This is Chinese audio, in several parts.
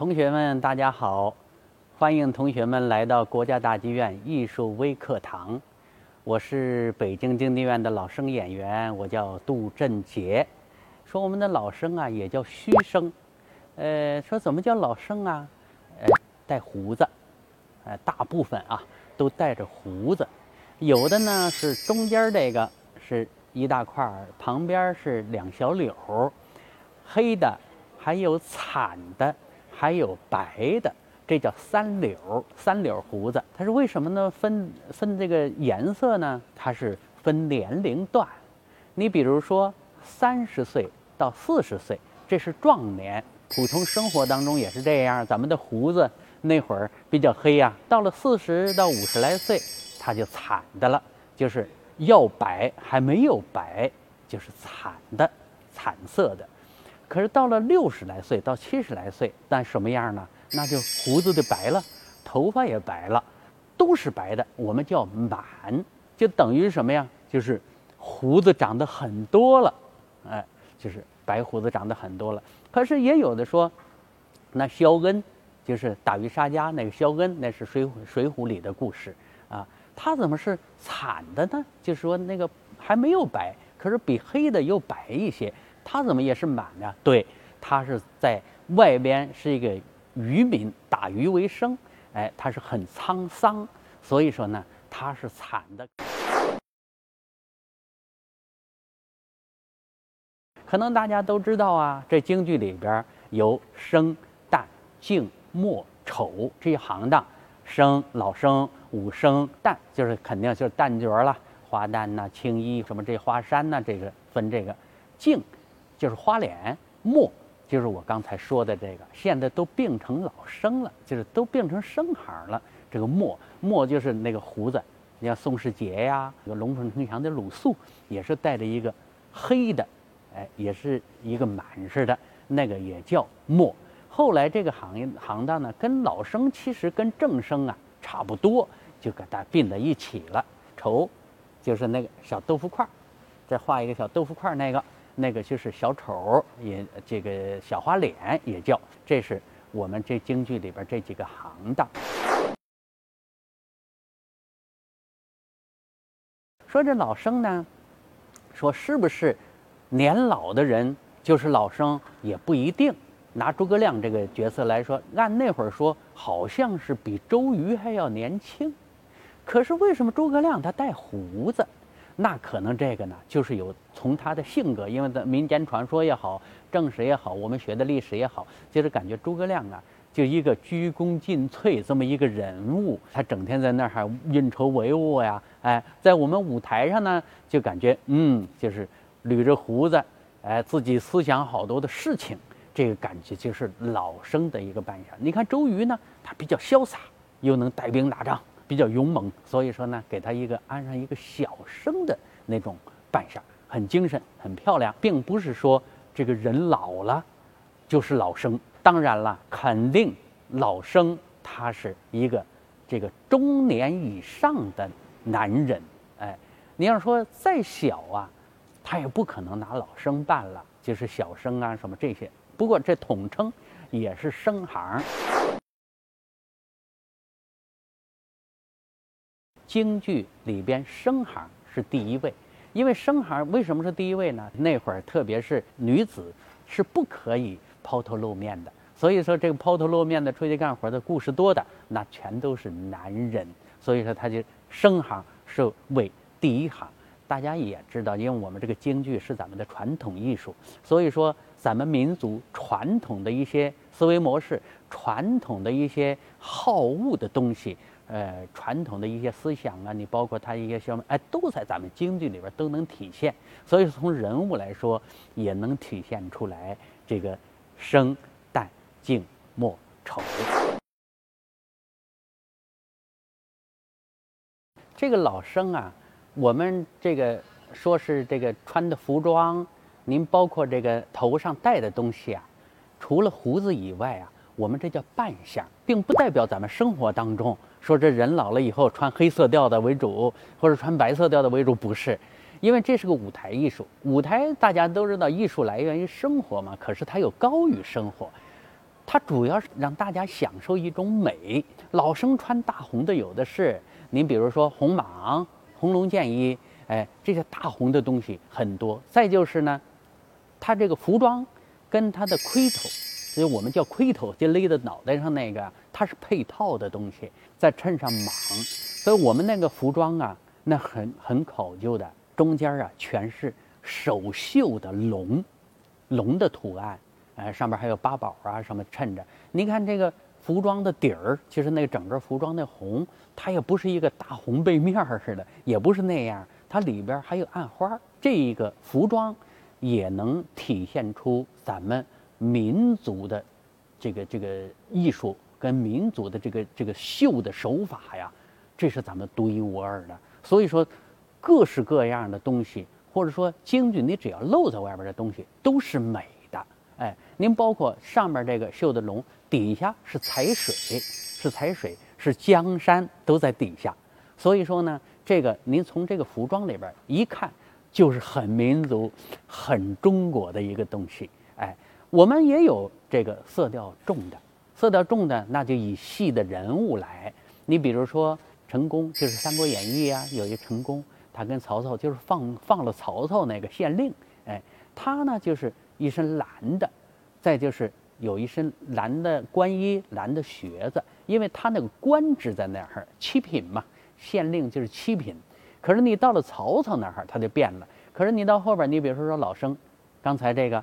同学们，大家好！欢迎同学们来到国家大剧院艺术微课堂。我是北京京剧院的老生演员，我叫杜振杰。说我们的老生啊，也叫虚生。呃，说怎么叫老生啊？呃，带胡子，呃，大部分啊都带着胡子。有的呢是中间这个是一大块儿，旁边是两小绺，黑的，还有惨的。还有白的，这叫三绺三绺胡子。它是为什么呢？分分这个颜色呢？它是分年龄段。你比如说三十岁到四十岁，这是壮年。普通生活当中也是这样。咱们的胡子那会儿比较黑呀，到了四十到五十来岁，它就惨的了，就是要白还没有白，就是惨的，惨色的。可是到了六十来岁到七十来岁，那什么样呢？那就胡子就白了，头发也白了，都是白的。我们叫满，就等于什么呀？就是胡子长得很多了，哎，就是白胡子长得很多了。可是也有的说，那萧恩就是打鱼杀家那个萧恩，那是水水浒里的故事啊。他怎么是惨的呢？就是说那个还没有白，可是比黑的又白一些。他怎么也是满的？对，他是在外边是一个渔民，打鱼为生，哎，他是很沧桑，所以说呢，他是惨的。可能大家都知道啊，这京剧里边有生、旦、净、末、丑这一行当，生老生、武生、旦，就是肯定就是旦角了，花旦呐、青衣什么这花衫呐，这个分这个净。就是花脸，墨就是我刚才说的这个，现在都病成老生了，就是都变成生行了。这个墨，墨就是那个胡子，你像宋世杰呀，有龙凤呈祥的鲁肃，也是带着一个黑的，哎，也是一个满似的，那个也叫墨。后来这个行业行当呢，跟老生其实跟正生啊差不多，就给它并在一起了。绸就是那个小豆腐块儿再画一个小豆腐块儿那个。那个就是小丑，也这个小花脸也叫，这是我们这京剧里边这几个行当。说这老生呢，说是不是年老的人就是老生也不一定。拿诸葛亮这个角色来说，按那会儿说，好像是比周瑜还要年轻。可是为什么诸葛亮他带胡子？那可能这个呢，就是有从他的性格，因为在民间传说也好，正史也好，我们学的历史也好，就是感觉诸葛亮啊，就一个鞠躬尽瘁这么一个人物，他整天在那儿还运筹帷幄呀，哎，在我们舞台上呢，就感觉嗯，就是捋着胡子，哎，自己思想好多的事情，这个感觉就是老生的一个扮相。你看周瑜呢，他比较潇洒，又能带兵打仗。比较勇猛，所以说呢，给他一个安上一个小生的那种扮相，很精神，很漂亮，并不是说这个人老了就是老生。当然了，肯定老生他是一个这个中年以上的男人。哎，你要说再小啊，他也不可能拿老生扮了，就是小生啊什么这些。不过这统称也是生行。京剧里边生行是第一位，因为生行为什么是第一位呢？那会儿特别是女子是不可以抛头露面的，所以说这个抛头露面的出去干活的故事多的那全都是男人，所以说他就生行是为第一行。大家也知道，因为我们这个京剧是咱们的传统艺术，所以说咱们民族传统的一些思维模式、传统的一些好恶的东西。呃，传统的一些思想啊，你包括他一些什么，哎，都在咱们京剧里边都能体现。所以从人物来说，也能体现出来这个生、旦、净、末、丑。这个老生啊，我们这个说是这个穿的服装，您包括这个头上戴的东西啊，除了胡子以外啊，我们这叫扮相，并不代表咱们生活当中。说这人老了以后穿黑色调的为主，或者穿白色调的为主，不是，因为这是个舞台艺术。舞台大家都知道，艺术来源于生活嘛。可是它又高于生活，它主要是让大家享受一种美。老生穿大红的有的是，您比如说红蟒、红龙剑衣，哎，这些大红的东西很多。再就是呢，它这个服装跟它的盔头，所以我们叫盔头，就勒在脑袋上那个，它是配套的东西，再衬上蟒，所以我们那个服装啊，那很很考究的，中间啊全是手绣的龙，龙的图案。哎，上面还有八宝啊，什么衬着。您看这个服装的底儿，其实那整个服装那红，它也不是一个大红背面似的，也不是那样，它里边还有暗花。这一个服装也能体现出咱们民族的这个这个艺术跟民族的这个这个绣的手法呀，这是咱们独一无二的。所以说，各式各样的东西，或者说京剧，你只要露在外边的东西，都是美的。哎，您包括上面这个绣的龙，底下是彩水，是彩水，是江山都在底下。所以说呢，这个您从这个服装里边一看，就是很民族、很中国的一个东西。我们也有这个色调重的，色调重的那就以戏的人物来。你比如说陈宫，就是《三国演义》啊，有一陈宫，他跟曹操就是放放了曹操那个县令，哎，他呢就是。一身蓝的，再就是有一身蓝的官衣、蓝的靴子，因为他那个官职在那儿，七品嘛，县令就是七品。可是你到了曹操那儿，他就变了。可是你到后边，你比如说说老生，刚才这个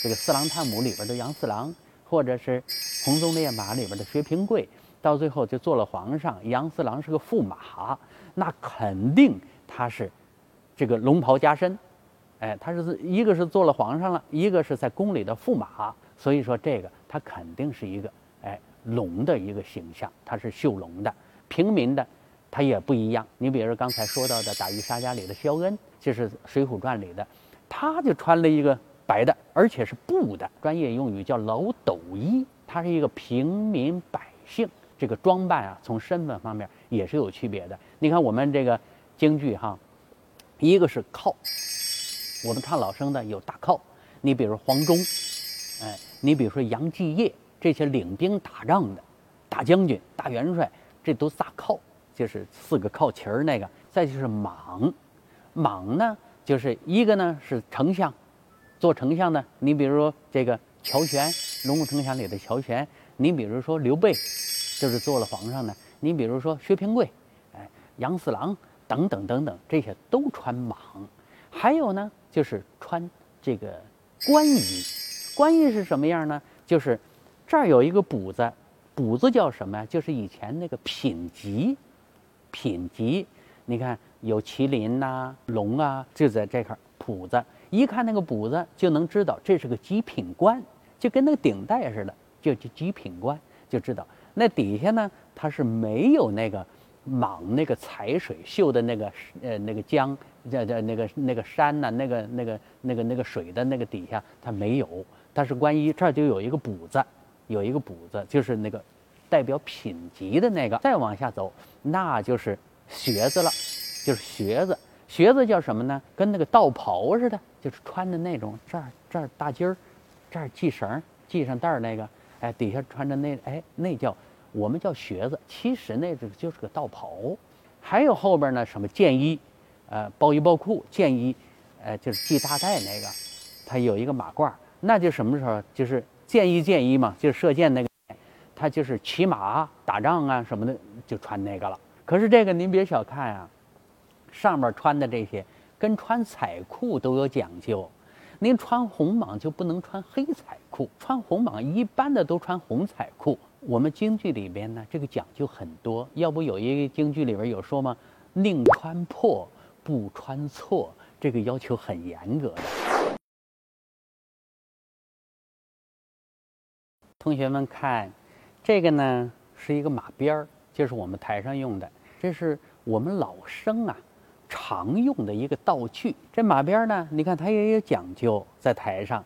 这个《四郎探母》里边的杨四郎，或者是《红鬃烈马》里边的薛平贵，到最后就做了皇上，杨四郎是个驸马，那肯定他是这个龙袍加身。哎，他是一个是做了皇上了，一个是在宫里的驸马，所以说这个他肯定是一个哎龙的一个形象，他是绣龙的。平民的他也不一样，你比如刚才说到的《打渔杀家》里的肖恩，就是《水浒传》里的，他就穿了一个白的，而且是布的，专业用语叫老斗衣。他是一个平民百姓，这个装扮啊，从身份方面也是有区别的。你看我们这个京剧哈，一个是靠。我们唱老生的有大靠，你比如黄忠，哎，你比如说杨继业这些领兵打仗的大将军、大元帅，这都大靠，就是四个靠旗儿那个。再就是蟒，蟒呢，就是一个呢是丞相，做丞相的，你比如说这个乔玄，龙虎丞相里的乔玄，你比如说刘备，就是做了皇上的，你比如说薛平贵，哎，杨四郎等等等等，这些都穿蟒。还有呢，就是穿这个官衣，官衣是什么样呢？就是这儿有一个补子，补子叫什么呀？就是以前那个品级，品级，你看有麒麟呐、龙啊，就在这块儿补子，一看那个补子就能知道这是个极品官，就跟那个顶戴似的，就就极品官，就知道那底下呢，它是没有那个蟒那个彩水绣的那个呃那个江，叫叫那个那个山呢，那个那个那个那个水的那个底下它没有，但是关于这儿就有一个补子，有一个补子就是那个代表品级的那个。再往下走，那就是靴子了，就是靴子。靴子叫什么呢？跟那个道袍似的，就是穿的那种。这儿这儿大襟儿，这儿系绳儿系上带儿那个，哎，底下穿着那哎那叫我们叫靴子，其实那个就是个道袍。还有后边呢什么箭衣。呃，包衣包裤，箭衣，呃，就是系大带那个，它有一个马褂，那就什么时候？就是箭衣，箭衣嘛，就是射箭那个，他就是骑马打仗啊什么的，就穿那个了。可是这个您别小看啊，上面穿的这些跟穿彩裤都有讲究。您穿红蟒就不能穿黑彩裤，穿红蟒一般的都穿红彩裤。我们京剧里边呢，这个讲究很多。要不有一个京剧里边有说吗？宁穿破。不穿错，这个要求很严格的。同学们看，这个呢是一个马鞭儿，就是我们台上用的，这是我们老生啊常用的一个道具。这马鞭呢，你看它也有讲究，在台上，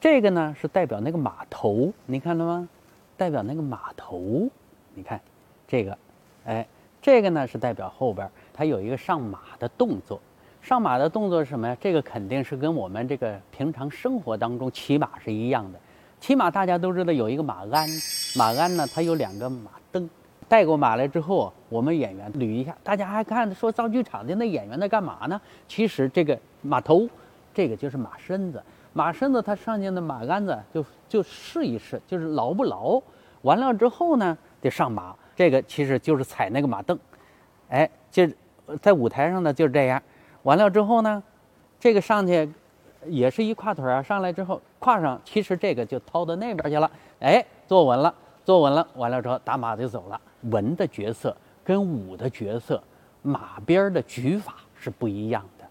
这个呢是代表那个马头，你看到吗？代表那个马头，你看这个，哎，这个呢是代表后边。它有一个上马的动作，上马的动作是什么呀？这个肯定是跟我们这个平常生活当中骑马是一样的。骑马大家都知道有一个马鞍，马鞍呢它有两个马蹬。带过马来之后，我们演员捋一下，大家还看说造剧场的那演员在干嘛呢？其实这个马头，这个就是马身子，马身子它上面的马鞍子就就试一试，就是牢不牢。完了之后呢，得上马，这个其实就是踩那个马凳。哎，就在舞台上呢就是这样。完了之后呢，这个上去也是一跨腿啊，上来之后跨上，其实这个就掏到那边去了。哎，坐稳了，坐稳了，完了之后打马就走了。文的角色跟武的角色，马鞭的举法是不一样的。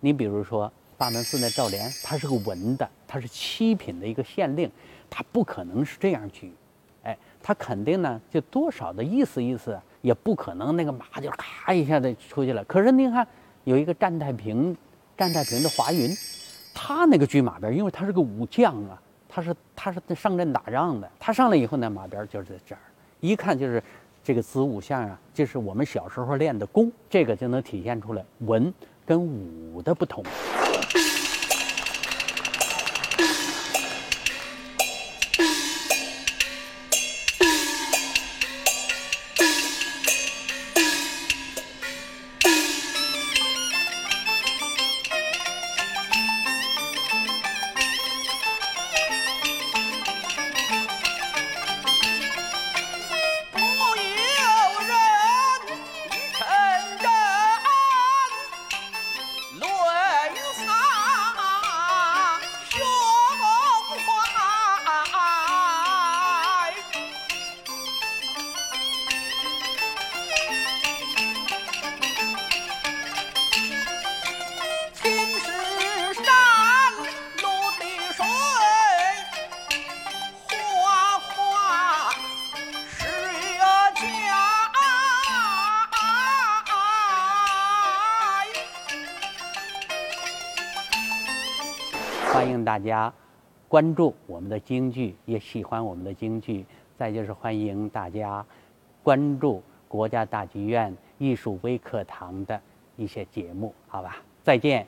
你比如说大门寺那赵连，他是个文的，他是七品的一个县令，他不可能是这样举，哎，他肯定呢就多少的意思意思，也不可能那个马就咔一下子出去了。可是您看有一个战太平，战太平的华云，他那个举马鞭，因为他是个武将啊，他是他是上阵打仗的，他上来以后呢，马鞭就是在这儿，一看就是。这个子午相啊，就是我们小时候练的功，这个就能体现出来文跟武的不同。欢迎大家关注我们的京剧，也喜欢我们的京剧。再就是欢迎大家关注国家大剧院艺术微课堂的一些节目，好吧？再见。